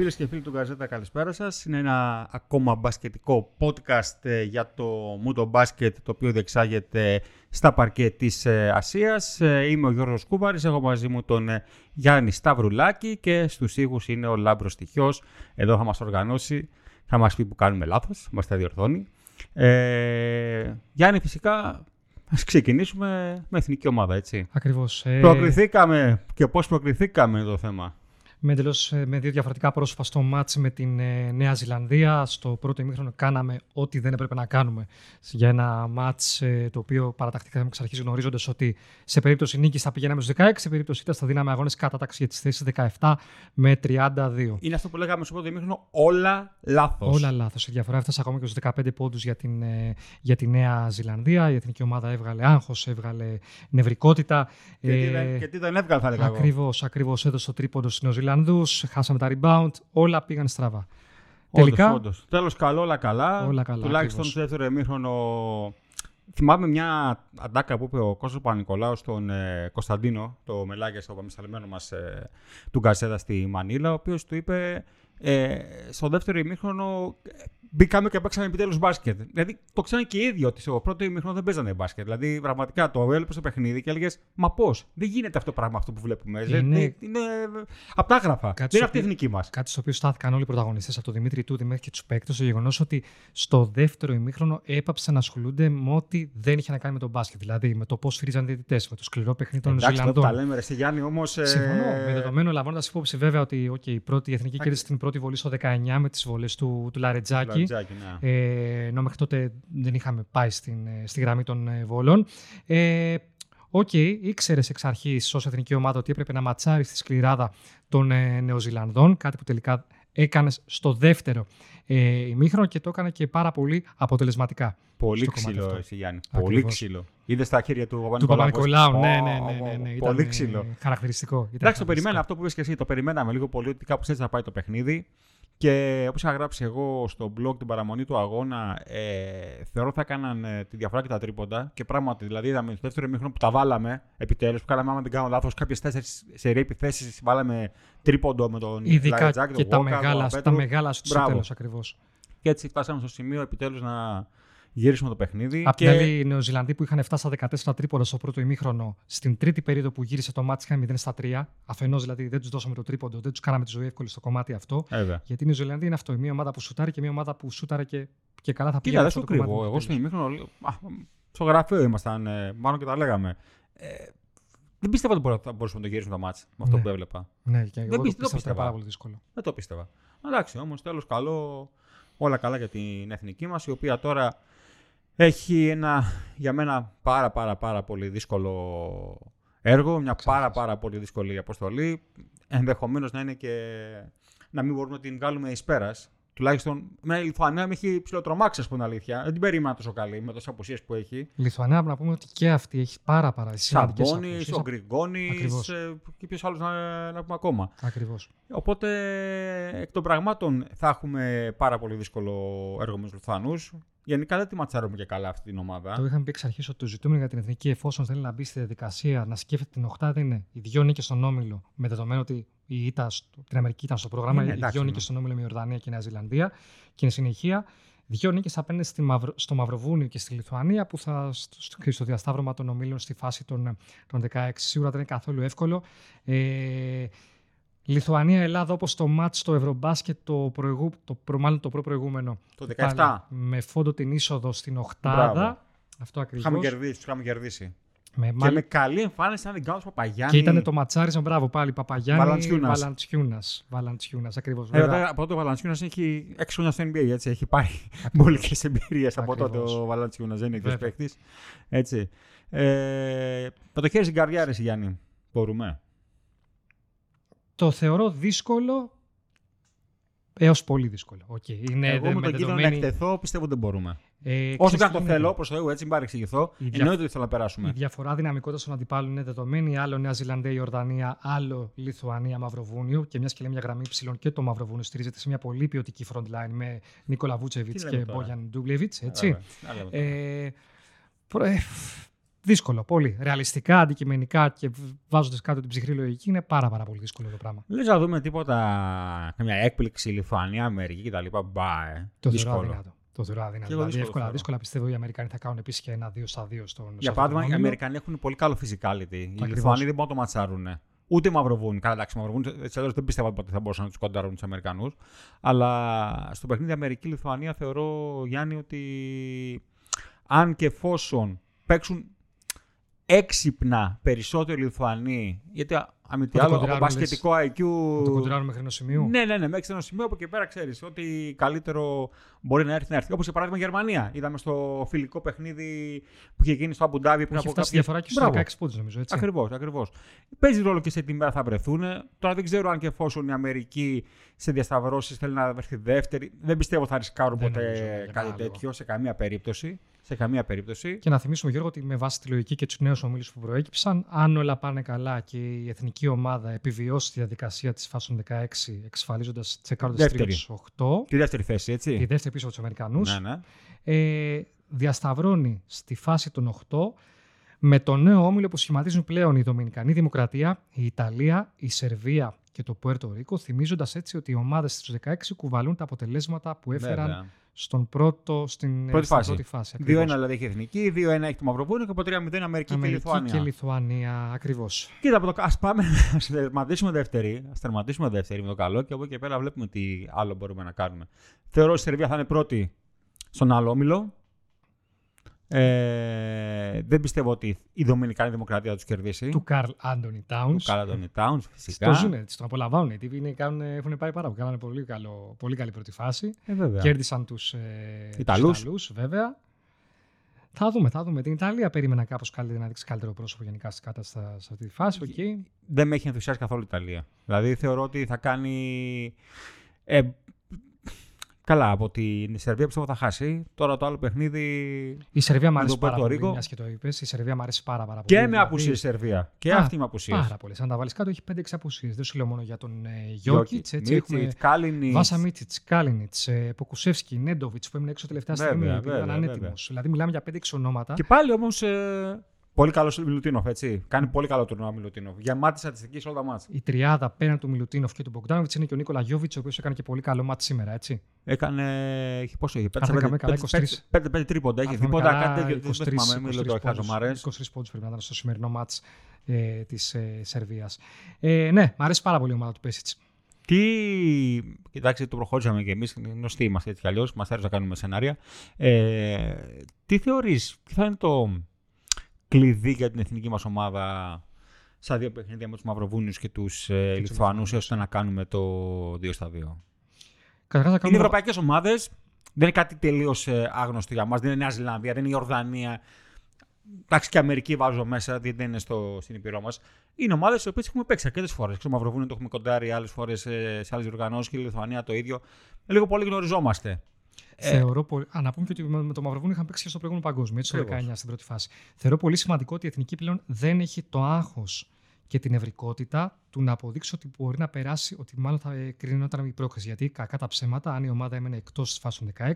Φίλες και φίλοι του Γκαζέτα, καλησπέρα σας. Είναι ένα ακόμα μπασκετικό podcast ε, για το Μούτο Μπάσκετ, το οποίο διεξάγεται στα παρκέ της ε, Ασίας. Ε, είμαι ο Γιώργος Κούβαρης, έχω μαζί μου τον Γιάννη Σταυρουλάκη και στους ήχους είναι ο Λάμπρος Τυχιός. Εδώ θα μας οργανώσει, θα μας πει που κάνουμε λάθος, μας τα διορθώνει. Ε, Γιάννη, φυσικά, Α ξεκινήσουμε με εθνική ομάδα, έτσι. Ακριβώς. Προκληθήκαμε και πώς προκληθήκαμε το θέμα; Με, εντελώς, ε, με δύο διαφορετικά πρόσωπα στο μάτς με την ε, Νέα Ζηλανδία. Στο πρώτο ημίχρονο κάναμε ό,τι δεν έπρεπε να κάνουμε για ένα μάτς ε, το οποίο παρατακτήκαμε εξ αρχής γνωρίζοντας ότι σε περίπτωση νίκης θα πηγαίναμε στους 16, σε περίπτωση ήττα θα δίναμε αγώνες κατάταξη για τις θέσεις 17 με 32. Είναι αυτό που λέγαμε στο πρώτο ημίχρονο, όλα λάθος. Όλα λάθος. Η διαφορά έφτασε ακόμα και στους 15 πόντους για την, για τη Νέα Ζηλανδία. Η εθνική ομάδα έβγαλε άγχος, έβγαλε νευρικότητα. Και, τι, δεν, και τι δεν έβγαλε θα λέγαμε. Ακριβώς, ακριβώς έδωσε το τρίποντο στην Ολλανδού, χάσαμε τα rebound, όλα πήγαν στραβά. Όντως, Τελικά. Όντως. Τέλος καλό, όλα καλά. Όλα καλά Τουλάχιστον στο δεύτερο εμίχρονο. Θυμάμαι μια αντάκα που είπε ο Κώστας Πανικολάου στον ε, Κωνσταντίνο, το μελάγια στο παμισταλμένο μας ε, του Γκασέδα στη Μανίλα, ο οποίος του είπε ε, στο δεύτερο ημίχρονο μπήκαμε και παίξαμε επιτέλους μπάσκετ. Δηλαδή το ξέρανε και οι ίδιοι ότι στο πρώτο ημίχρονο δεν παίζανε μπάσκετ. Δηλαδή πραγματικά το έβλεπε στο παιχνίδι και έλεγες Μα πώς, δεν γίνεται αυτό το πράγμα αυτό που βλέπουμε. Είναι, είναι, είναι από τα άγραφα. δεν είναι αυτή η εθνική μας. Κάτι στο οποίο στάθηκαν όλοι οι πρωταγωνιστές από τον Δημήτρη Τούδη μέχρι και τους παίκτες, το γεγονός ότι στο δεύτερο ημίχρονο έπαψαν να ασχολούνται με ό,τι δεν είχε να κάνει με τον μπάσκετ. Δηλαδή με το πώς φύριζαν διαιτητές, με το σκληρό παιχνίδι των Ζηλανδών. Τα λέμε, ρε, Γιάννη, όμως. Ε... Συμφωνώ. Με δεδομένο λαμβάνοντας υπόψη βέβαια ότι okay, η πρώτη η εθνική κέρδισε την πρώτη βολή στο 19 με τις βολές του, του Λαρετζάκη. Ναι. Ε, ενώ μέχρι τότε δεν είχαμε πάει στην, ε, στη γραμμή των ε, βόλων. Ε, OK, okay, ήξερες εξ αρχής ως εθνική ομάδα ότι έπρεπε να ματσάρεις στη σκληράδα των ε, Νεοζηλανδών, κάτι που τελικά έκανες στο δεύτερο ε, ημίχρονο και το έκανε και πάρα πολύ αποτελεσματικά. Πολύ ξύλο, εσύ Γιάννη. Πολύ ξύλο. Είδες στα χέρια του Παπανικολάου. Ναι, ναι, ναι, ναι, ναι. Πολύ ξύλο. Χαρακτηριστικό. Εντάξει, το περιμέναμε αυτό που είπες και εσύ. Το περιμέναμε λίγο πολύ ότι κάπως έτσι θα πάει το παιχνίδι. Και όπως είχα γράψει εγώ στο blog την παραμονή του αγώνα, ε, θεωρώ θα έκαναν ε, τη διαφορά και τα τρίποντα. Και πράγματι, δηλαδή, είδαμε στο δεύτερο ημίχρονο που τα βάλαμε επιτέλους, που κάναμε, άμα δεν κάνω λάθος, κάποιες τέσσερις σερί επιθέσεις βάλαμε τρίποντο με τον Ειδικά και, και τα, μεγάλα, τα μεγάλα στο τέλος ακριβώς. Και έτσι φτάσαμε στο σημείο επιτέλους να, γύρισουμε το παιχνίδι. Απ' την άλλη, οι Νεοζηλανδοί που είχαν 7 στα 14 τρίποντα στο πρώτο ημίχρονο, στην τρίτη περίοδο που γύρισε το μάτι, είχαν 0 στα 3. Αφενός δηλαδή δεν τους δώσαμε το τρίποντο, δεν τους κάναμε τη ζωή εύκολη στο κομμάτι αυτό. Έβαια. Γιατί η Νεοζηλανδία είναι αυτό. Μια ομάδα που σουτάρει και μια ομάδα που σουτάρει και, και καλά θα πει. Κοίτα, δεν σου κρύβω. Εγώ στην ημίχρονο. Στο γραφείο ήμασταν, ε, μάλλον και τα λέγαμε. Ε, δεν πίστευα ότι θα μπορούσαμε να το γυρίσουμε το μάτς με αυτό ναι. που έβλεπα. Ναι, και εγώ δεν το πίστευα πάρα πολύ δύσκολο. Δεν το πίστευα. Εντάξει, όμως τέλος καλό. Όλα καλά για την εθνική μας, η οποία τώρα έχει ένα για μένα πάρα πάρα πάρα πολύ δύσκολο έργο, μια πάρα πάρα πολύ δύσκολη αποστολή. Ενδεχομένως να είναι και να μην μπορούμε να την βγάλουμε εις πέρας. Τουλάχιστον με η Λιθουανία με έχει ψηλοτρομάξει, ας πούμε αλήθεια. Δεν την περίμενα τόσο καλή με τόσες απουσίες που έχει. Η Λιθουανία, να πούμε ότι και αυτή έχει πάρα πάρα Σαμπόνι, ο Γκριγκόνη και ποιος άλλος να, να πούμε ακόμα. Ακριβώς. Οπότε εκ των πραγμάτων θα έχουμε πάρα πολύ δύσκολο έργο με τους Λιθουανούς. Γενικά δεν τη ματσάρουμε και καλά αυτή την ομάδα. Το είχαμε πει εξ αρχής ότι το ζητούμενο για την εθνική, εφόσον θέλει να μπει στη διαδικασία να σκέφτεται την οχτάδα, είναι οι δύο νίκες στον όμιλο, με δεδομένο ότι η ΙΤΑ την Αμερική ήταν στο πρόγραμμα, είναι, οι δύο νίκες στον όμιλο με Ιορδανία και Νέα Ζηλανδία. Και είναι συνεχεία δύο νίκες απέναντι στη Μαυρο... στο Μαυροβούνιο και στη Λιθουανία, που θα στο, στο διασταύρωμα των ομίλων στη φάση των, των 16. Σίγουρα δεν είναι καθόλου εύκολο. Ε, Λιθουανία-Ελλάδα όπως το μάτς στο Ευρωμπάσκετ το, προηγού, το, προ, μάλλον το προ-προηγούμενο. Το 17. Πάλι, με φόντο την είσοδο στην Οχτάδα. Αυτό ακριβώς. Είχαμε κερδίσει, είχαμε κερδίσει. Με, και μάλ... με καλή εμφάνιση, αν δεν κάνω, Παπαγιάννη. Και ήταν το ματσάρισμα, μπράβο πάλι. Παπαγιάννη. Βαλαντσιούνας. Βαλαντσιούνας, ακριβώς. Ε, από τότε ο Βαλαντσιούνας έχει 6 χρόνια στο NBA, έτσι. Έχει πάρει πολλέ εμπειρίες από τότε ο Βαλαντσιούνας. Δεν είναι και παίχτη. Έτσι. Ε, το χέρι στην καρδιά, ρε Γιάννη. Μπορούμε; Το θεωρώ δύσκολο έως πολύ δύσκολο. Okay. Είναι Εγώ με τον κύριο να εκτεθώ πιστεύω ότι δεν μπορούμε. Ε, Όσο και αν το θέλω, προς Θεού, έτσι μην παρεξηγηθώ, δια... εννοείται ότι θέλω να περάσουμε. Η διαφορά δυναμικότητας των αντιπάλων είναι δεδομένη. Άλλο Νέα Ζηλανδία, Ιορδανία, άλλο Λιθουανία, Μαυροβούνιο. Και μιας και λέει μια γραμμή ψηλών και το Μαυροβούνιο στηρίζεται σε μια πολύ ποιοτική front line με Νίκολα Βούτσεβιτς και Μπόγιαν Ντούγκλεβιτ. Έτσι. Ε, προ... ε, Δύσκολο, πολύ. Ρεαλιστικά, αντικειμενικά και βάζοντας κάτω την ψυχρή λογική είναι πάρα, πάρα πολύ δύσκολο το πράγμα. Λες να δούμε τίποτα, καμιά έκπληξη, Λιθουανία, Αμερική κτλ. Μπα, ε. Το δύσκολο. θεωρώ αδύνατο. Το θεωρώ αδύνατο. Δηλαδή, δύσκολο εύκολα, θεωρώ. δύσκολα πιστεύω οι Αμερικανοί θα κάνουν επίσης και ένα 2 στα 2 στον Για σε παράδειγμα, αυτόν οι τον όμιλο. Αμερικανοί έχουν πολύ καλό physicality. Οι Ακριβώς. Λιθουανοί δεν μπορούν να το ματσάρουν. Ούτε οι Μαυροβούνοι. Καλά, εντάξει, οι Μαυροβούνοι έτσι αλλιώς δεν πιστεύω ότι θα μπορούσαν να τους κοντάρουν τους Αμερικανούς. Αλλά στο παιχνίδι Αμερική-Λιθουανία θεωρώ, Γιάννη, ότι αν και εφόσον παίξουν έξυπνα περισσότερο οι Λιθουανοί, γιατί αν μη τι Θα το άλλο, από κοντράρουν, μπασκετικό IQ. Το κοντράρουμε μέχρι ενός σημείου. Ναι, ναι, ναι, μέχρι ένα σημείο από εκεί πέρα ξέρεις ότι καλύτερο μπορεί να έρθει να έρθει. Όπως για παράδειγμα η Γερμανία. Είδαμε στο φιλικό παιχνίδι που είχε γίνει στο Αμπουντάβι πριν Έχει από φτάσει κάποιες- διαφορά και στους Μπράβο. 16 πόντους, νομίζω. Έτσι. Ακριβώς, ακριβώς. Παίζει ρόλο και σε τι μέρα θα βρεθούν. Τώρα δεν ξέρω αν και εφόσον η Αμερική σε διασταυρώσεις θέλει να βρεθεί δεύτερη. Δεν πιστεύω θα ρισκάρουν Δεν ποτέ νομίζω, για κάτι κανένα λόγο. τέτοιο σε καμία περίπτωση. Σε καμία περίπτωση. Και να θυμίσουμε, Γιώργο, ότι με βάση τη λογική και τους νέους ομίλους που προέκυψαν, αν όλα πάνε καλά και η εθνική ομάδα επιβιώσει τη διαδικασία της φάσης των 16, εξασφαλίζοντας τσεκάροντας Δεύτερη. τρίτους 8, Τη δεύτερη θέση, έτσι. η δεύτερη πίσω από τους Αμερικανούς, Ναι, ναι. ε, διασταυρώνει στη φάση των 8 με το νέο όμιλο που σχηματίζουν πλέον η Δομινικανή Δημοκρατία, η Ιταλία, η Σερβία και το Πουέρτο Ρίκο, θυμίζοντας έτσι ότι οι ομάδες στους 16 κουβαλούν τα αποτελέσματα που έφεραν Βέβαια. Στον πρώτο, στην Πρώτη στην φάση. πρώτη φάση. 2-1 ακριβώς. δηλαδή έχει η εθνική, 2-1 έχει το Μαυροβούνιο και από 3-0 Αμερική, και Αμερική Λιθουανία. και Λιθουανία, ακριβώς. Κοίτα, από το, ας πάμε, ας τερματίσουμε δεύτερη, ας τερματίσουμε δεύτερη με το καλό και από εκεί και πέρα βλέπουμε τι άλλο μπορούμε να κάνουμε. Θεωρώ ότι η Σερβία θα είναι πρώτη στον άλλο όμιλο. Ε, δεν πιστεύω ότι η Δομινικανή Δημοκρατία θα τους κερδίσει. Του Καρλ Άντονι Τάουνς. Του Καρλ Άντονι Τάουνς, φυσικά. Το ζουν, έτσι, τον απολαμβάνουν. Οι τύποι είναι, κάνουν, έχουν πάει πάρα πολύ. Κάνανε πολύ, καλό, πολύ καλή πρώτη φάση. Ε, βέβαια. Κέρδισαν τους ε, Ιταλούς. τους Ιταλούς, βέβαια. Θα δούμε, θα δούμε. Την Ιταλία περίμενα κάπως καλύτερα να δείξει καλύτερο πρόσωπο γενικά σε κάτω στα- σε αυτή τη φάση. οκ. Δεν με έχει ενθουσιάσει καθόλου η Ιταλία. Δηλαδή θεωρώ ότι θα κάνει. Ε, καλά, από την Σερβία πιστεύω θα χάσει. Τώρα το άλλο παιχνίδι. Η Σερβία μου Με αρέσει το πάρα πολύ. Πορτορίκο. Μιας και το είπες. Η Σερβία μου αρέσει πάρα, πάρα πολύ. Και με Δηλαδή, απουσίες η Σερβία. Και Α, αυτή με απουσίες. Πάρα πολλές. Αν τα βάλεις κάτω, έχει 5-6 απουσίες. Δεν σου λέω μόνο για τον ε, Γιώκητ. Έτσι έχουμε Μίτσιτ, Κάλινιτ. Βάσα Μίτσιτς, Κάλινιτ, Ποκουσεύσκι, Νέντοβιτ που έμεινε έξω τελευταία Βέβαια, στιγμή επειδή βέβαια, ήταν βέβαια. ανέτοιμος. Δηλαδή μιλάμε για 5-6 ονόματα. Και πάλι όμως. Ε, πολύ καλός ο Μιλουτίνοφ, έτσι. Κάνει πολύ καλό τουρνουά ο Μιλουτίνοφ. Γεμάτη στατιστική σε όλα τα μάτια. Η τριάδα πέραν του Μιλουτίνοφ και του Μπογκδάνοβιτ είναι και ο Νίκολα Γιώβιτς, ο οποίος έκανε και πολύ καλό μάτι σήμερα. Έτσι. Έκανε. έχει- Πόσο είχε, Αν δεν κάνουμε καλά, 23. 5 τρίποντα. Έχει Αν θυμάμαι τίποτα, καλά, κάτι τέτοιο. Δεν 23 θυμάμαι, μην λέω το 23 πόντους, χαζομάρε. 23 πόντους πρέπει να ήταν στο σημερινό μάτς ε, της ε, Σερβίας. Ε, ναι, μου αρέσει πάρα πολύ η ομάδα του Πέσιτς. Τι. Κοιτάξτε, το προχώρησαμε κι εμείς. Γνωστοί είμαστε έτσι κι αλλιώς. Μας θέλει να κάνουμε σενάρια. Ε, τι θεωρείς, τι θα είναι το κλειδί για την εθνική μας ομάδα στα δύο παιχνίδια με τους Μαυροβούνιους και τους ε, τους Λιθουανούς, Λιθουανούς. ώστε να κάνουμε το 2 στα 2. Καταρχάς, θα Είναι κάνουμε. ευρωπαϊκές ομάδες. Δεν είναι κάτι τελείως άγνωστο για μας. Δεν είναι Νέα Ζηλανδία, δεν είναι η Ορδανία. Εντάξει, και Αμερική βάζω μέσα, γιατί δεν είναι στο, στην Ήπειρό μας. Είναι ομάδες οι οποίες έχουμε παίξει αρκετές φορές. Στο Μαυροβούνιο το έχουμε κοντάρει άλλες φορές σε άλλες διοργανώσεις και η Λιθουανία το ίδιο. Λίγο πολύ γνωριζόμαστε. Ε, Θεωρώ πολύ. Α, να πούμε και ότι με με το Μαυροβούνιο είχαν παίξει και στο προηγούμενο παγκόσμιο, έτσι το 19 Ακριβώς. στην πρώτη φάση. Θεωρώ πολύ σημαντικό ότι η εθνική πλέον δεν έχει το άγχος και την ευρικότητα του να αποδείξει ότι μπορεί να περάσει, ότι μάλλον θα ε, κρίνονταν η πρόκληση. Γιατί κακά τα ψέματα, αν η ομάδα έμενε εκτός της φάσης των 16,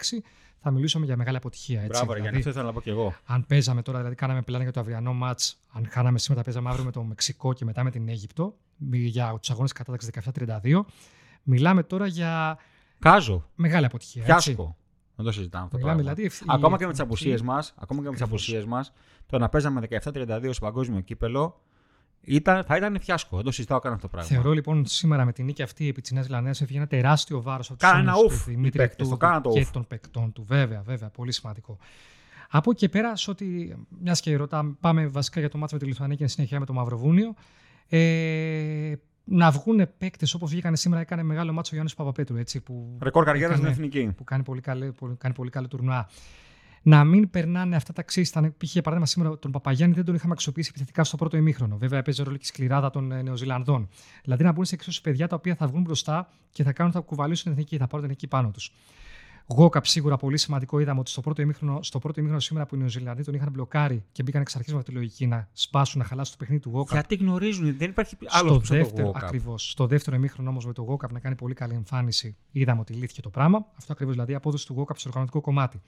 θα μιλούσαμε για μεγάλη αποτυχία. Έτσι. Μπράβο, ρε, δηλαδή, Γιάννη, αυτό ήθελα να πω κι εγώ. αν παίζαμε τώρα, δηλαδή κάναμε πλάνα για το αυριανό μάτς, αν χάναμε σήμερα, τα παίζαμε αύριο με το Μεξικό και μετά με την Αίγυπτο, μι- για τους αγώνες κατάταξη 17-32, μιλάμε τώρα για Κάζο, μεγάλη αποτυχία. έτσι. φιάσκο. Δεν το συζητάμε αυτό. το Μιλάμε πράγμα. δηλαδή. η Ακόμα και με τις εθνική- απουσίες μας, ακόμα και με τις Ακριβώς. απουσίες μας, το να παίζαμε 17-32 στο παγκόσμιο κύπελο ήταν, θα ήταν φιάσκο. Δεν το συζητάω καν αυτό το πράγμα. Θεωρώ λοιπόν σήμερα με την νίκη αυτή επί τη Νέα Ζηλανδία έφυγε ένα τεράστιο βάρος από Κάνα ένα ώμους ουφ του οι Δημήτρη παίκτες, το Τούδου κάναν το και ουφ. των παικτών του. Βέβαια, βέβαια, πολύ σημαντικό. Από εκεί και πέρα, σε ό,τι μιας και ρωτάμε, πάμε βασικά για το μάτσο με τη Λιθουανία και εν συνέχεια με το Μαυροβούνιο. Ε, να βγουν παίκτες όπως βγήκαν σήμερα, έκανε μεγάλο μάτσο ο Γιάννης Παπαπέτρου. Έτσι, που Ρεκόρ καριέρας στην έκανε- εθνική. που κάνει πολύ, καλή, πολύ, κάνει πολύ καλό τουρνουά. Να μην περνάνε αυτά τα ξύστα. Π.χ. για παράδειγμα σήμερα τον Παπαγιάννη δεν τον είχαμε αξιοποιήσει επιθετικά στο πρώτο ημίχρονο. Βέβαια έπαιζε ρόλο και η σκληράδα των ε, Νεοζηλανδών. Δηλαδή να μπουν σε εξώσου παιδιά τα οποία θα βγουν μπροστά και θα κάνουν, θα κουβαλήσουν την εθνική, θα πάρουν την εθνική πάνω τους. Γόκαπ σίγουρα πολύ σημαντικό. Είδαμε ότι στο πρώτο ημίχρονο, στο πρώτο ημίχρονο σήμερα που οι Νεοζηλανδοί τον είχαν μπλοκάρει και μπήκαν εξ αρχής με αυτή τη λογική να σπάσουν, να χαλάσουν το παιχνίδι του Γόκαπ. Γιατί γνωρίζουν, δεν υπάρχει Στο άλλος πίσω από το δεύτερο, World Cup. ακριβώς, στο δεύτερο ημίχρονο όμως με το Γόκαπ να κάνει πολύ καλή εμφάνιση, είδαμε ότι λύθηκε το πράγμα. Αυτό ακριβώς δηλαδή η απόδοση του Γόκαπ στο οργανωτικό κομμάτι.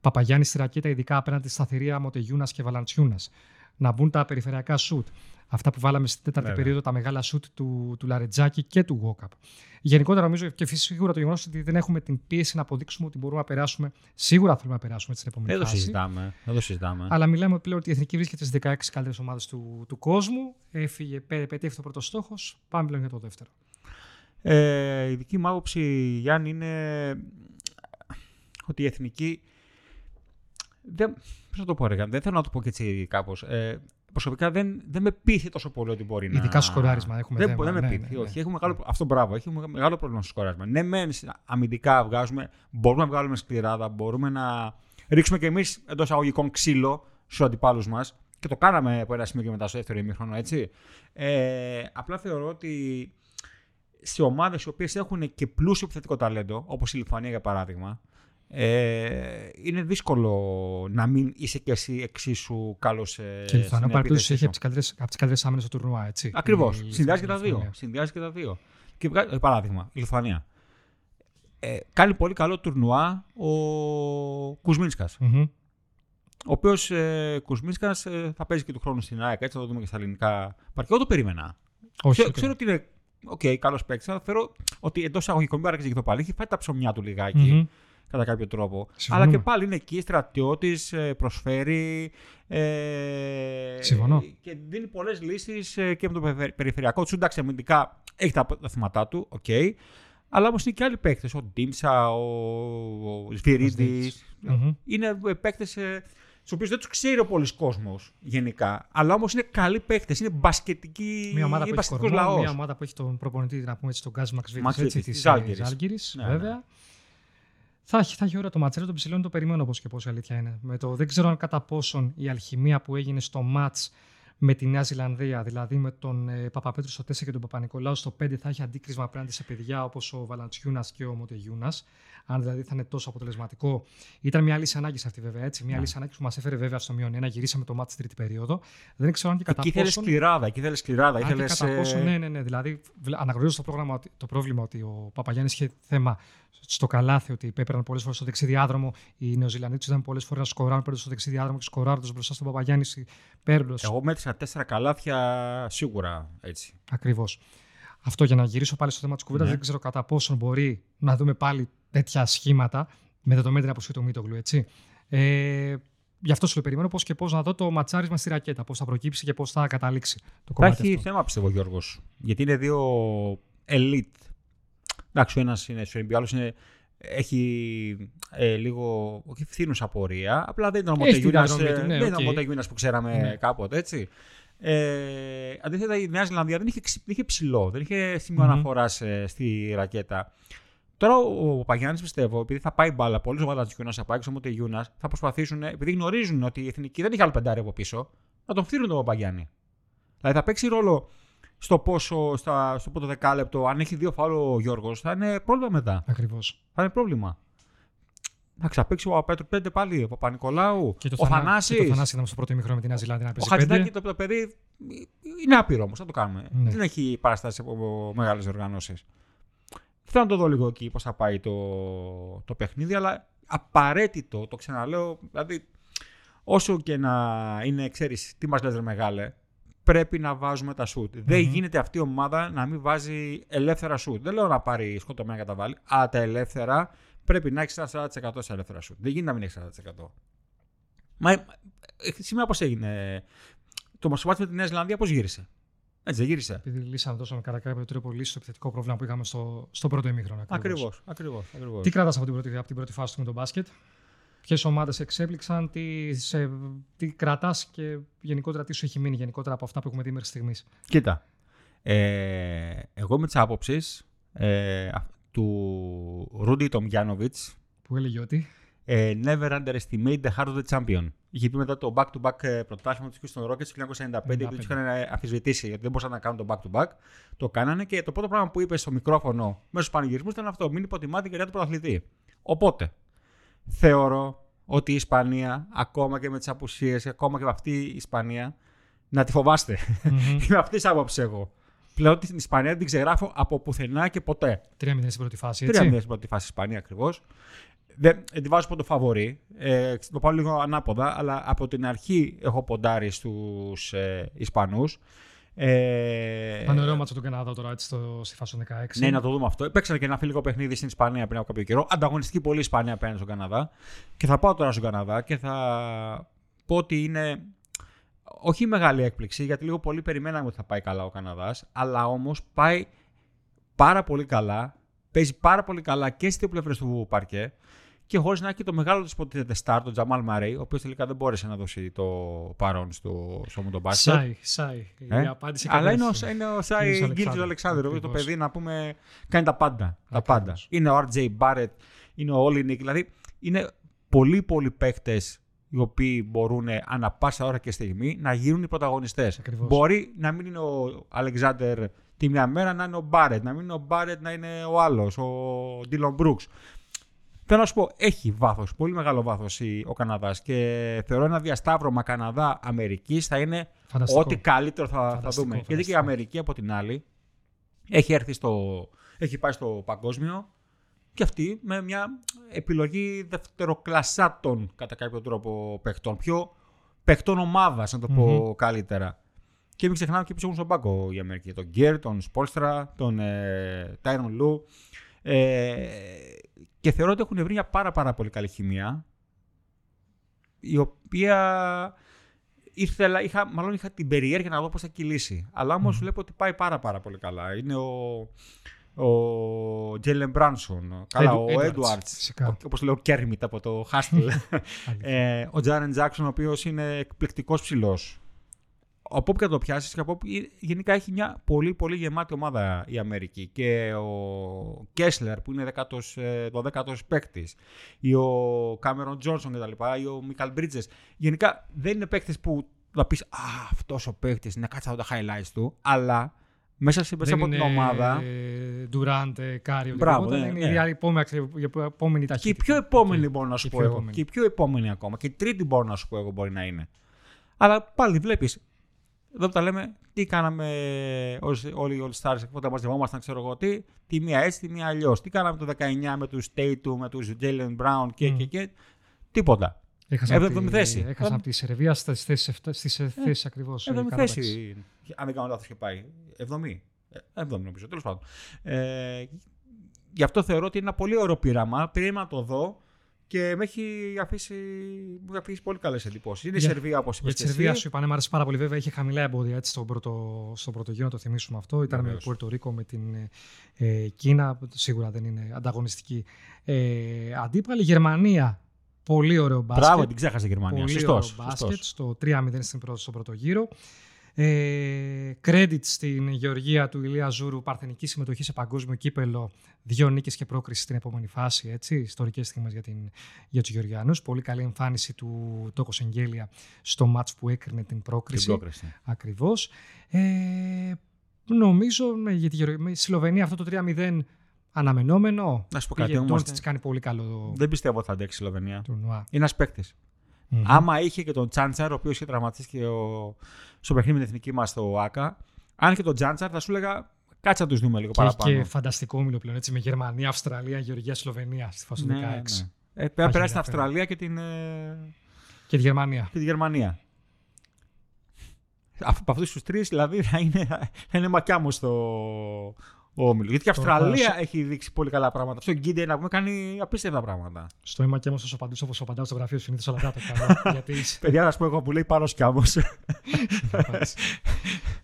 Παπαγιάννης στη ρακέτα, ειδικά απέναντι στα θηρία Μοτεγιούνας και Βαλαντσιούνας. Να μπουν τα περιφερειακά σουτ. Αυτά που βάλαμε στην τέταρτη Βέβαια. περίοδο, τα μεγάλα σουτ του, του Λαρετζάκη και του Γόκαπ. Γενικότερα, νομίζω και σίγουρα το γεγονός ότι δεν έχουμε την πίεση να αποδείξουμε ότι μπορούμε να περάσουμε. Σίγουρα θέλουμε να περάσουμε στην επόμενη φάση. συζητάμε. Δεν το συζητάμε. Αλλά μιλάμε πλέον ότι η Εθνική βρίσκεται στις 16 καλύτερες ομάδες του, του κόσμου. Έφυγε, πετύχει το πρώτο στόχος. Πάμε πλέον για το δεύτερο. Ε, η δική μου άποψη, Γιάννη, είναι ότι η εθνική. Δεν, πώς να το πω, ρε, δεν θέλω να το πω και έτσι κάπως. Ε, προσωπικά δεν, δεν με πείθει τόσο πολύ ότι μπορεί να. Ειδικά στο σκοράρισμα έχουμε δεν, θέμα. Δεν με ναι, πείθει. Ναι, όχι, ναι. Έχουμε μεγάλο, αυτό μπράβο. Έχουμε μεγάλο πρόβλημα στο σκοράρισμα. Ναι, μεν αμυντικά βγάζουμε, μπορούμε να βγάλουμε σκληράδα, μπορούμε να ρίξουμε κι εμείς εντός αγωγικών ξύλο στους αντιπάλους μας. Και το κάναμε από ένα σημείο και μετά στο δεύτερο ημίχρονο, έτσι. Ε, απλά θεωρώ ότι σε ομάδες οι οποίες έχουν και πλούσιο επιθετικό ταλέντο, όπως η Λιθουανία για παράδειγμα, ε, είναι δύσκολο να μην είσαι και εσύ εξίσου καλός σε. Και η Λιθουανία παραπλήρωση έχει από τις καλύτερε άμυνες του τουρνουά, έτσι. Ακριβώς. Συνδυάζει και τα δύο. Συνδυάζει και τα δύο. Και ε, παράδειγμα, η Λιθουανία. Ε, κάνει πολύ καλό τουρνουά ο Κουζμίνσκας mm-hmm. Ο οποίος ε, Κουζμίνσκας ε, θα παίζει και του χρόνου στην ΑΕΚ, έτσι θα το δούμε και στα ελληνικά παρκέ. το περίμενα. Όχι, ξέρω, ξέρω ότι είναι OK, okay, καλός παίκτης, αλλά θεωρώ ότι εντός εισαγωγικών μην και το πάλι. Έχει φάει τα ψωμιά του λιγάκι. Mm-hmm κατά κάποιο τρόπο. Αλλά και πάλι είναι εκεί, στρατιώτης, ε, προσφέρει. Ε, Συμφωνώ. Και δίνει πολλές λύσεις ε, και με το περιφερειακό του. Εντάξει, αμυντικά έχει τα, τα θέματα του, OK. Okay. Αλλά όμως είναι και άλλοι παίκτες. Ο Ντίμσα, ο, ο Σφυρίδης. Mm-hmm. Είναι παίκτες του οποίους δεν τους ξέρει ο πολλή κόσμος γενικά. Αλλά όμως είναι καλοί παίκτες. Είναι μπασκετικοί. Μια ομάδα, που έχει, μια ομάδα που έχει τον προπονητή, να πούμε έτσι, τον Γκάζ Μαξβίτης της Άλγηρη. Βέβαια. Θα έχει, θα έχει ώρα το ματσέρο των ψηλών, το περιμένω όπως και πώ η αλήθεια είναι. Με το, δεν ξέρω αν κατά πόσον η αλχημία που έγινε στο ματ με τη Νέα Ζηλανδία, δηλαδή με τον ε, Παπαπέτρου στο 4 και τον Παπα-Νικολάου στο 5, θα έχει αντίκρισμα απέναντι σε παιδιά όπως ο Βαλαντσιούνας και ο Μοτεγιούνας. Αν δηλαδή θα είναι τόσο αποτελεσματικό. Ήταν μια λύση ανάγκης αυτή βέβαια. Έτσι. Μια yeah. λύση ανάγκης που μας έφερε βέβαια στο μείον 1. Γυρίσαμε το μάτι στην τρίτη περίοδο. Δεν ξέρω αν και κατά εκεί πόσο. σκληράδα. Εκεί θέλει σκληράδα. Αν ήθελες, κατά πόσο, ναι, ναι, ναι. Δηλαδή αναγνωρίζω το, πρόγραμμα, το πρόβλημα ότι ο Παπαγιάννης είχε θέμα στο καλάθι ότι έπαιρναν πολλές φορές στο δεξί διάδρομο. Οι Νεοζηλανδοί ήταν πολλές φορές να σκοράρουν παίρνουν στο δεξί διάδρομο και σκοράρουν μπροστά στον Παπαγιάννη παίρνοντα. Εγώ μέτρησα τέσσερα καλάθια σίγουρα έτσι. Ακριβώς. Αυτό για να γυρίσω πάλι στο θέμα της κουβέντας, ναι. δεν ξέρω κατά πόσο μπορεί να δούμε πάλι τέτοια σχήματα με δεδομένη την αποσχή του Μίτογλου, έτσι. Ε, γι' αυτό σου περιμένω πώς και πώς να δω το ματσάρισμα στη ρακέτα, πώς θα προκύψει και πώς θα καταλήξει το κομμάτι. Θα έχει θέμα, πιστεύω, Γιώργος. Γιατί είναι δύο elite. Εντάξει, ο ένας είναι στο NBA, άλλος έχει ε, λίγο, όχι φθήνουσα πορεία, απλά δεν ήταν ο Μοντεγιούνας, ε, ναι, okay. που ξέραμε ναι. κάποτε, έτσι. Ε, αντίθετα, η Νέα Ζηλανδία δεν είχε, είχε ψηλό, δεν είχε σημείο mm-hmm. αναφοράς ε, στη ρακέτα. Τώρα ο Παγιάννη πιστεύω, επειδή θα πάει μπάλα, πολλοί ο Βαλαντσιούνα θα πάει, ξέρω ότι Γιούνα, θα προσπαθήσουν, επειδή γνωρίζουν ότι η εθνική δεν είχε άλλο πεντάρι από πίσω, να τον φτύρουν τον Παπαγιάννη. Δηλαδή θα παίξει ρόλο στο πόσο, στα, στο πρώτο δεκάλεπτο, αν έχει δύο φάλο ο Γιώργος, θα είναι πρόβλημα μετά. Ακριβώς. Θα είναι πρόβλημα. Θα ξαπέξει ο Πέτρο πέντε πάλι, ο Παπα-Νικολάου, ο Θανάσης. Ο Θανάση ήταν στο πρώτο ημίχρονο με την Νέα Ζηλάνδη να παίζει. Ο Χατζηδάκη το, το παιδί είναι άπειρο όμως, θα το κάνουμε. Ναι. Δεν έχει παραστάσεις από μεγάλες οργανώσεις. Θέλω να το δω λίγο εκεί πώς θα πάει το, το παιχνίδι, αλλά απαραίτητο, το ξαναλέω, δηλαδή όσο και να είναι, ξέρεις, τι μας λες μεγάλε, πρέπει να βάζουμε τα σουτ. Δεν γίνεται αυτή η ομάδα να μην βάζει ελεύθερα σουτ. Δεν λέω να πάρει σκοτωμένα κατά βάλει, αλλά τα ελεύθερα πρέπει να έχεις ένα 40% σε ελεύθερα σουτ. Δεν γίνεται να μην έχεις 40%. Μα ε, σήμερα πώς έγινε. Το Μοσχοβάτι με τη Νέα Ζηλανδία πώς γύρισε; Έτσι δεν γύρισε. Επειδή λύσαμε τόσο κατά κάποιο τρόπο λύσει στο επιθετικό πρόβλημα που είχαμε στο, στο πρώτο ημίχρονο. Ακριβώς. Ακριβώς, Τι κρατά από, την πρώτη, από την πρώτη φάση του με τον μπάσκετ, Ποιες ομάδες εξέπληξαν, τι, σε, τι κρατάς και γενικότερα τι σου έχει μείνει γενικότερα από αυτά που έχουμε δει μέχρι στιγμής. Κοίτα. Ε, εγώ με τις άποψεις ε, του Ρούντι Τομιάνοβιτς. Που έλεγε ότι; Ε, never underestimate the heart of the champion. Είχε πει μετά το back-to-back ε, πρωτάθλημα τους Houston Rockets του 1995 που τους είχαν αφισβητήσει γιατί δεν μπορούσαν να κάνουν το back-to-back. Το κάνανε και το πρώτο πράγμα που είπε στο μικρόφωνο μέσω στου πανηγυρισμούς ήταν αυτό. Μην υποτιμάτε την του πρωταθλητή. Οπότε, θεωρώ ότι η Ισπανία, ακόμα και με τις απουσίες, ακόμα και με αυτή η Ισπανία, να τη φοβάστε. Mm-hmm. Είμαι αυτής της άποψης εγώ. Πλέον την Ισπανία δεν την ξεγράφω από πουθενά και ποτέ. 3-0 στην πρώτη φάση. 3-0 στην πρώτη φάση Ισπανία ακριβώς. δεν τη βάζω από το φαβορή. Ε, το πάω λίγο ανάποδα, αλλά από την αρχή έχω ποντάρει στους ε, Ισπανούς. Ε, Πάνε ωραίο μάτσο του Καναδά τώρα έτσι, στο, στη φάση 16. Ναι, να το δούμε αυτό. Παίξανε και ένα φιλικό παιχνίδι στην Ισπανία πριν από κάποιο καιρό. Ανταγωνιστική πολύ Ισπανία απέναντι στον Καναδά. Και θα πάω τώρα στον Καναδά και θα πω ότι είναι όχι μεγάλη έκπληξη, γιατί λίγο πολύ περιμέναμε ότι θα πάει καλά ο Καναδάς, αλλά όμως πάει πάρα πολύ καλά. Παίζει πάρα πολύ καλά και στις δύο πλευρές του παρκέ και χωρίς να έχει το μεγάλο του υποτίθεται star, τον Τζαμάλ Μαρέι, ο οποίος τελικά δεν μπόρεσε να δώσει το παρόν στο σώμα τον μπάσκετ. Σάι, Σάι. Ε; Η απάντηση Αλλά είναι ο, είναι ο Σάι Γκίλτζο Αλεξάνδρου, το παιδί να πούμε κάνει τα πάντα. Τα πάντα. Είναι ο RJ Barrett, είναι ο Όλινικ, δηλαδή είναι πολύ πολλοί παίκτες οι οποίοι μπορούν ανά πάσα ώρα και στιγμή να γίνουν οι πρωταγωνιστές. Μπορεί να μην είναι ο Αλεξάνδρ τη μια μέρα να είναι ο Μπάρετ, να μην είναι ο Μπάρετ να είναι ο άλλος, ο Ντίλον Μπρούξ. Θέλω να σου πω, έχει βάθος, πολύ μεγάλο βάθος ο Καναδάς και θεωρώ ένα διασταύρωμα Καναδά-Αμερικής θα είναι ό,τι καλύτερο θα, θα δούμε. Γιατί και η Αμερική από την άλλη έχει, έρθει στο, έχει πάει στο παγκόσμιο και αυτή με μια επιλογή δευτεροκλασσάτων κατά κάποιο τρόπο παιχτών. Πιο παιχτών ομάδας, να το πω καλύτερα. Και μην ξεχνάμε και πίσω έχουν στον πάγκο η Αμερική. Τον Γκέρ, τον Σπόλστρα, τον ε, Τάιρον Λου. Ε, και θεωρώ ότι έχουν βρει μια πάρα, πάρα πολύ καλή χημεία. Η οποία ήθελα, είχα, μάλλον είχα την περιέργεια να δω πώς θα κυλήσει. Αλλά όμως βλέπω ότι πάει πάρα, πάρα πολύ καλά. Είναι ο, ο Τζέλεν Μπράνσον, καλά, ο Έντουαρτ, όπως λέω, Κέρμιτ από το Χάστιλ. ε, ο Τζάρεν Τζάξον, ο οποίος είναι εκπληκτικός ψηλός από όπου και το πιάσεις και από όπου γενικά έχει μια πολύ πολύ γεμάτη ομάδα η Αμερική. Και ο Κέσλερ που είναι 12ο παίκτης, ή ο Κάμερον Τζόνσον κτλ. ή ο Μίκαλ Μπρίτζε. Γενικά δεν είναι παίκτες που θα πεις Α, αυτός ο παίκτης είναι κάτσα τα highlights του, αλλά μέσα, σε, μέσα από την ομάδα. Ντουράντ, Κάριο, Μπράβο, δεν είναι ναι. η επόμενη ταχύτητα. Και η πιο επόμενη μπορεί να σου πω εγώ. Και η πιο επόμενη ακόμα. Και η τρίτη μπορεί να σου πω εγώ μπορεί να είναι. Αλλά πάλι βλέπεις, εδώ που τα λέμε, τι κάναμε όλοι οι All Stars όταν μαζευόμασταν, ξέρω εγώ τι, τη μία έτσι, τη μία αλλιώς. Τι κάναμε το 19 με τους Tatum, με τους Jalen Brown και, mm. και, και, τίποτα. Έχασαν θέση. Έχασαν από τη Σερβία στις θέσεις ε, ακριβώς. Έβδομη θέση. Αν δεν κάνω λάθος, είχε πάει. Εβδομή. Εβδομή νομίζω, τέλος πάντων. Ε, γι' αυτό θεωρώ ότι είναι ένα πολύ ωραίο πείραμα. Πήραμε να το δω. Και με έχει αφήσει, μου έχει αφήσει πολύ καλές εντυπώσεις. Είναι η Σερβία, όπως είπες. Για τη Σερβία σου είπα, μου άρεσε πάρα πολύ. Βέβαια, είχε χαμηλά εμπόδια έτσι, στον, πρώτο, στον πρώτο γύρο, το θυμίσουμε αυτό. Ήταν Βεβαίως. με Πουέρτο Ρίκο, με την ε, Κίνα. Σίγουρα δεν είναι ανταγωνιστική. Ε, αντίπαλη Γερμανία. Πολύ ωραίο μπάσκετ. Μπράβο, την ξέχασε η Γερμανία. Πολύ Σωστός, ωραίο μπάσκετ. Στο 3-0 στον πρώτο γύρο. Ε, credit στην Γεωργία του Ηλία Ζούρου, παρθενική συμμετοχή σε παγκόσμιο κύπελο, δύο νίκες και πρόκριση στην επόμενη φάση. Έτσι, ιστορικές στιγμές για, την, για τους Γεωργιανούς. Πολύ καλή εμφάνιση του Τόκο Εγγέλια στο μάτς που έκρινε την πρόκριση. Την πρόκριση. Ακριβώς. Ε, νομίζω για τη, με Σλοβενία αυτό το 3-0 αναμενόμενο. Να σου πω κάτι όμως. κάνει πολύ καλό. Δεν πιστεύω ότι θα αντέξει η Σλοβενία. Είναι ένας παίκτης. Mm-hmm. Άμα είχε και τον Τσάντσαρ, ο οποίος είχε τραυματίσει και ο... στο παιχνίδι με την εθνική μας στο ΑΚΑ, αν είχε τον Τσάντσαρ, θα σου έλεγα κάτσε να τους δούμε λίγο και παραπάνω. Και φανταστικό όμιλο πλέον έτσι με Γερμανία, Αυστραλία, Γεωργία, Σλοβενία στη φάση ναι, 16. Ναι. Ε, πρέπει να περάσει την Αυστραλία και την. Ε, και τη Γερμανία. Και τη Γερμανία. Από αυτούς τους τρεις, δηλαδή, θα είναι, θα είναι μακιά μου στο, όμιλο. Γιατί και η Αυστραλία έχει δείξει πολύ καλά πράγματα. Στο Γκίντε να πούμε κάνει απίστευτα πράγματα. Στο αίμα και όμω όσο απαντήσω όπως απαντάω στο γραφείο συνήθως όλα τα κάνω. Παιδιά, να σου πω εγώ που λέει πάνω σκιάμος.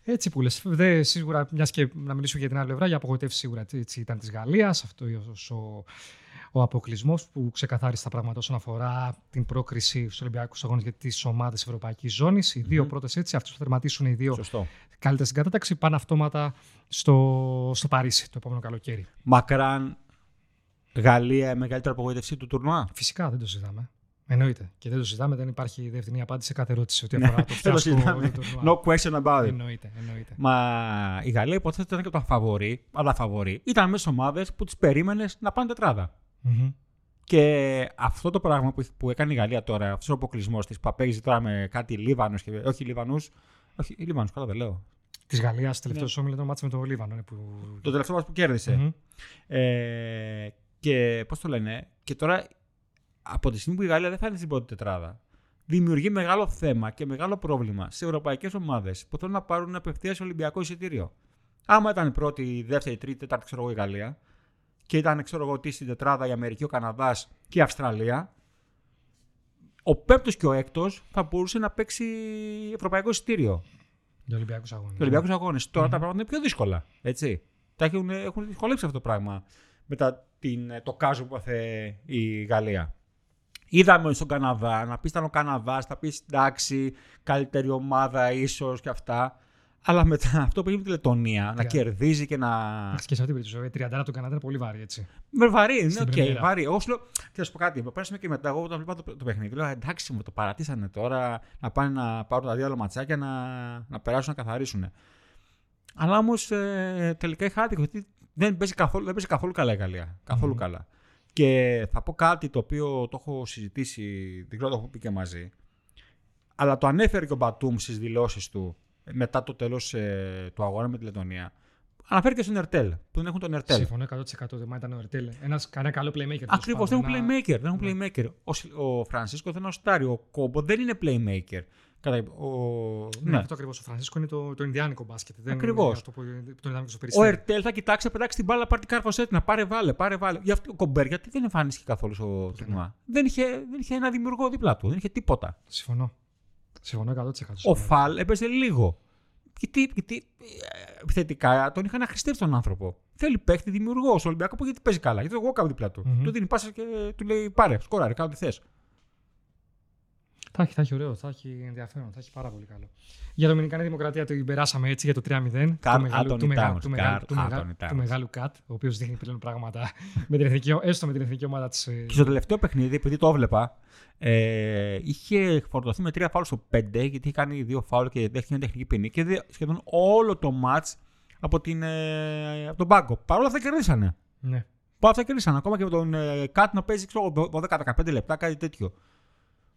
έτσι που λες. Σίγουρα, μιας και να μιλήσουμε για την άλλη πλευρά, για απογοητεύση σίγουρα έτσι ήταν της Γαλλίας. Αυτό ο, ο αποκλεισμός που ξεκαθάρισε τα πράγματα όσον αφορά την πρόκριση στους Ολυμπιακούς Αγώνες για τις ομάδες Ευρωπαϊκής Ζώνης. Οι δύο mm-hmm. πρώτες έτσι, αυτού που θερματίσουν οι δύο καλύτερες στην κατάταξη, πάνε αυτόματα στο, στο Παρίσι το επόμενο καλοκαίρι. Μακράν Γαλλία, μεγαλύτερη απογοήτευση του τουρνουά; Φυσικά δεν το συζητάμε. Εννοείται. Και δεν το συζητάμε, δεν υπάρχει δεύτερη απάντηση σε κάθε ερώτηση ό,τι ναι, αφορά το φιάσκο. no question about it. Εννοείται, εννοείται. Μα η Γαλλία υποτίθεται ήταν και το φαβορή, αλλά φαβορή. Ήταν μέσα ομάδες που τις περίμενες να πάνε τετράδα. Mm-hmm. Και αυτό το πράγμα που, που έκανε η Γαλλία τώρα, αυτός ο αποκλεισμός της, που παίζει τώρα με κάτι Λίβανου, όχι Λίβανου, όχι Λίβανου, καλά δεν λέω. Της Γαλλίας, τελευταίος ναι. όμιλο, το μάτσε με το Λίβανο. Ναι, που... Το τελευταίο μάτσε που κέρδισε. Mm-hmm. Ε, και πώς το λένε, και τώρα από τη στιγμή που η Γαλλία δεν θα είναι στην πρώτη τετράδα, δημιουργεί μεγάλο θέμα και μεγάλο πρόβλημα σε ευρωπαϊκές ομάδες που θέλουν να πάρουν απευθείας Ολυμπιακό εισιτήριο. Άμα ήταν η πρώτη, η δεύτερη, η τρίτη, η τέταρτη, ξέρω εγώ, η Γαλλία και ήταν, ξέρω εγώ, τι στην τετράδα η Αμερική, ο Καναδάς και η Αυστραλία, ο πέμπτος και ο έκτος θα μπορούσε να παίξει ευρωπαϊκό εισιτήριο. Για Ολυμπιακούς αγώνες. Για Ολυμπιακούς αγώνες. Τώρα τα πράγματα είναι πιο δύσκολα. Έτσι. Τα έχουν, έχουν δυσκολέψει αυτό το πράγμα μετά την, το κάζο που έπαθε η Γαλλία. Είδαμε στον Καναδά να πεις ήταν ο Καναδάς, θα πεις εντάξει, καλύτερη ομάδα ίσως και αυτά. Αλλά μετά αυτό που έγινε με τη Λετωνία, να κερδίζει και να. Και σε αυτή την περίπτωση, 30 του Καναδά είναι πολύ βαρύ, έτσι. Με βαρύ, είναι OK, okay, βαρύ. Όσο θα σου πω κάτι, πέρασαμε και μετά. Εγώ όταν βλέπα το, το παιχνίδι, λέω εντάξει, μου το παρατήσανε τώρα να πάνε να πάρουν τα δύο άλλα ματσάκια να, να περάσουν να καθαρίσουν. Αλλά όμως ε, τελικά είχα άδικο γιατί δεν παίζει καθόλου, δεν παίζει καθόλου καλά η Γαλλία. Καθόλου mm. καλά. Και θα πω κάτι το οποίο το έχω συζητήσει, δεν ξέρω το έχω πει και μαζί. Αλλά το ανέφερε και ο Μπατούμ στις δηλώσεις του μετά το τέλος ε, του αγώνα με τη Λετωνία. Αναφέρει και στον Ερτέλ, που δεν έχουν τον Ερτέλ. Συμφωνώ 100% δεν ήταν ο Ερτέλ. Ένας κανένα καλό playmaker. Ακριβώς, δεν έχουν playmaker. Δεν έχουν ναι. playmaker. Ο, ο Φρανσίσκο δεν είναι ο Στάριο. Ο Κόμπο δεν είναι playmaker. Κατά, ο... Ναι, ναι, αυτό ακριβώς. Ο Φρανσίσκο είναι το, το Ινδιάνικο μπάσκετ. Ακριβώς. Ο Ερτέλ θα κοιτάξει να πετάξει την μπάλα, πάρει την κάρφο να πάρε βάλε, πάρε βάλε. Γι αυτό, ο Κομπέρ, γιατί δεν εμφανίστηκε καθόλου στο τουρνουά. Δεν, είχε, δεν είχε ένα δημιουργό δίπλα του, δεν είχε τίποτα. Συμφωνώ. Συμφωνώ 100%. Ο Φαλ έπαιζε λίγο. Γιατί, γιατί επιθετικά τον είχαν αχρηστεύσει τον άνθρωπο. Θέλει παίχτη δημιουργός. Ο Ολυμπιακό που γιατί παίζει καλά. Γιατί εγώ κάνω δίπλα του. Mm-hmm. Του δίνει πάσα και του λέει πάρε, σκόραρε, κάνω τι θες. Θα έχει, θα έχει ωραίο, θα έχει ενδιαφέρον, θα έχει πάρα πολύ καλό. Για το Μινικανή Δημοκρατία το περάσαμε έτσι για το 3-0 του μεγάλου, του, μεγάλου, του, μεγάλου, του, μεγάλου, του μεγάλου Κατ, ο οποίος δείχνει πλέον πράγματα με την εθνική, έστω με την εθνική ομάδα της. Ε, και στο τελευταίο παιχνίδι, επειδή το έβλεπα, ε, είχε φορτωθεί με τρία φάουλ στο 5, γιατί είχε κάνει δύο φάουλ και δέχτηκε μια τεχνική ποινή και σχεδόν όλο το match από, την, ε, από τον πάγκο. Παρ' όλα αυτά κερδίσανε. Ναι. Παρ' αυτά κερδίσανε. Ακόμα και με τον ε, Κατ να παίζει 12-15 λεπτά, κάτι τέτοιο.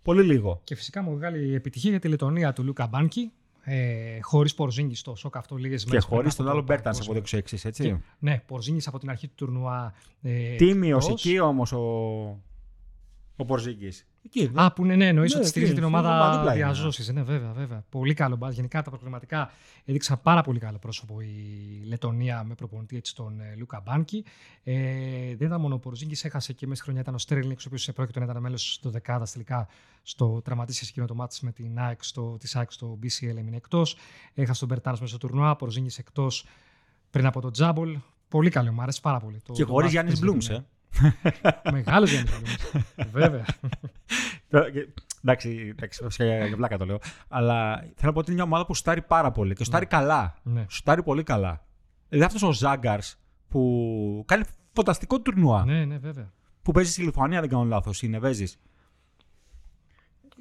Πολύ λίγο. Και φυσικά μεγάλη επιτυχία για τη Λετωνία του Λούκα Μπάνκι. Ε, χωρίς Πορζίνγκη στο σοκ αυτό λίγες μέρες. Και χωρίς τον άλλο Μπέρτανς από το 26, έτσι. Και, ναι, Πορζίνγκης από την αρχή του τουρνουά. Ε, Τίμιος εκεί όμως ο, ο Πορζίνγκης. Εκεί, Α, που ναι, ναι εννοείς ναι, ότι στηρίζει την ομάδα διά ζώσης. Ναι, βέβαια, βέβαια. Πολύ καλό buzz. Γενικά τα προκριματικά έδειξαν πάρα πολύ καλό πρόσωπο η Λετωνία με προπονητή έτσι, τον ε, Λούκα Μπάνκι. Ε, δεν ήταν μόνο ο Πορζίνγκη, έχασε και μέσα χρονιά ήταν ο Στέρλινγκ, ο οποίος πρόκειται να ήταν μέλος στο δεκάδα τελικά στο τραυματίσιο εκείνο το μάτι με την ΑΕΚ στο, της ΑΕΚ στο BCL έμεινε εκτός. Έχασε τον Μπερτάνο μέσα στο τουρνουά, Πορζίνγκη εκτός πριν από τον Τζάμπολ. Πολύ καλό, μου άρεσε πάρα πολύ. Και χωρίς Γιάννης Μπλουμς, ε. Μεγάλος Γιάννη Βέβαια. Εντάξει, εντάξει, για βλάκα το λέω. Αλλά θέλω να πω ότι είναι μια ομάδα που στάρει πάρα πολύ και στάρει ναι. καλά. Ναι. Στάρει πολύ καλά. Δηλαδή αυτός ο Ζάγκαρς που κάνει φανταστικό τουρνουά. Ναι, ναι, βέβαια. Που παίζει στη Λιθουανία, δεν κάνω λάθος, είναι Βέζη.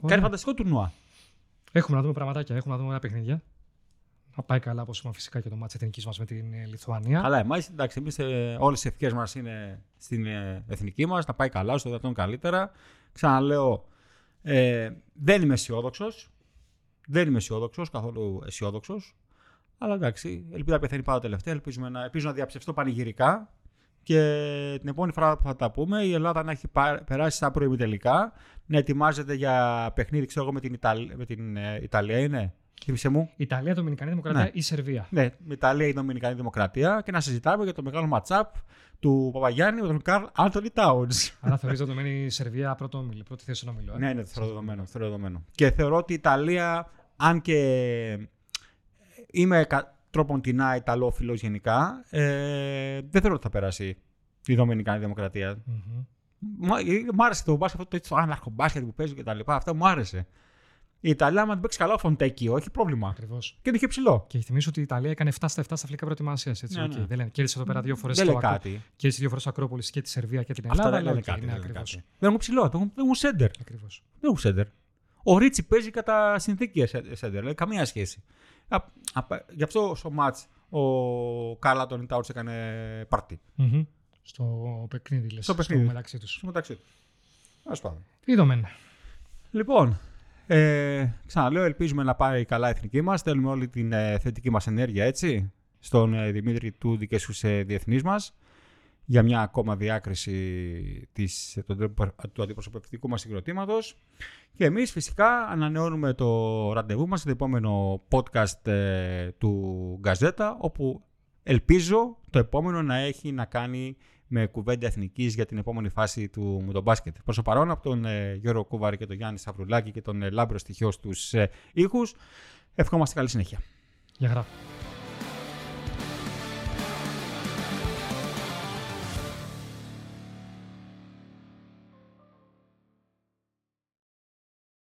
Κάνει φανταστικό τουρνουά. Έχουμε να δούμε πραγματάκια, έχουμε να δούμε ένα παιχνίδια να πάει καλά, όπω είπαμε φυσικά και το μάτι εθνικής μας με την ε, Λιθουανία. Αλλά εμάς, εντάξει, εμείς ε, όλες οι ευχέ μας είναι στην ε, εθνική μας, να πάει καλά, στο δυνατόν καλύτερα. Ξαναλέω, ε, δεν είμαι αισιόδοξος. Δεν είμαι αισιόδοξος, καθόλου αισιόδοξος. Αλλά εντάξει, ελπίδα πεθαίνει πάντα τελευταία. Ελπίζουμε να, ελπίζω να διαψευστώ πανηγυρικά και την επόμενη φορά που θα τα πούμε η Ελλάδα να έχει περάσει στα προημιτελικά, να ετοιμάζεται για παιχνίδι, ξέρω εγώ, με την, με την Ιταλία είναι; Θύμησε μου. Ιταλία, Δομινικανή Δημοκρατία ναι. ή Σερβία. Ναι, Ιταλία ή Δομινικανή Δημοκρατία και να συζητάμε για το μεγάλο ματσάπ του Παπαγιάννη με τον Καρλ Άντωνι Τάουν. Άρα θεωρεί δεδομένη η Σερβία πρώτο όμιλο, πρώτη θέση στον όμιλο. Ε? Ναι, ναι, θεωρώ δεδομένο, θεωρώ δεδομένο. Και θεωρώ ότι η Ιταλία, αν και είμαι τροποντινά Ιταλόφιλο γενικά, ε, δεν θεωρώ ότι θα περάσει η Δομινικανή Δημοκρατία. Mm-hmm. Μ' άρεσε το μπάσκετ, αυτό το άναρχο μπάσκετ που παίζει και τα λοιπά. Αυτό μου άρεσε. Η Ιταλία, αν την παίξει καλά ο Φοντέκιο, έχει πρόβλημα. Ακριβώς. Και είναι και ψηλό. Και θυμίσω ότι η Ιταλία έκανε 7 στα 7 στα φιλικά προετοιμασίας. Ναι, okay. ναι. Δεν λένε. Κέρδισε εδώ πέρα δύο φορές το κάτι. Κέρδισε δύο φορές το Ακρόπολης και τη Σερβία και την Ελλάδα. Αυτά δεν λένε κάτι. Ναι, δεν έχουν ψηλό. Δεν έχουν σέντερ. Ακριβώς. Δεν έχουν σέντερ. Ο Ρίτσι παίζει κατά συνθήκη σέντερ. Δηλαδή καμία σχέση. Γι' αυτό στο ματ ο Κάλα τον Ιτάουρς έκανε πάρτι. Στο παιχνίδι, λες. Στο παιχνίδι. μεταξύ τους. Στο μεταξύ τους. Α πάμε. Είδαμε. Λοιπόν, ε, ξαναλέω, ελπίζουμε να πάει καλά η εθνική μας. Θέλουμε όλη την ε, θετική μας ενέργεια έτσι, στον ε, Δημήτρη του και στου ε, διεθνείς μας. για μια ακόμα διάκριση της, του, του αντιπροσωπευτικού μας συγκροτήματος. Και εμείς φυσικά ανανεώνουμε το ραντεβού μας στο επόμενο podcast ε, του Γκαζέτα, όπου ελπίζω το επόμενο να έχει να κάνει με κουβέντα εθνικής για την επόμενη φάση του μου τον μπάσκετ. Προς το παρόν, από τον ε, Γιώργο Κούβαρη και τον Γιάννη Σαβρουλάκη και τον ε, Λάμπρος Στοιχείο στους ε, ήχους, ευχόμαστε καλή συνέχεια. Γεια χαρά.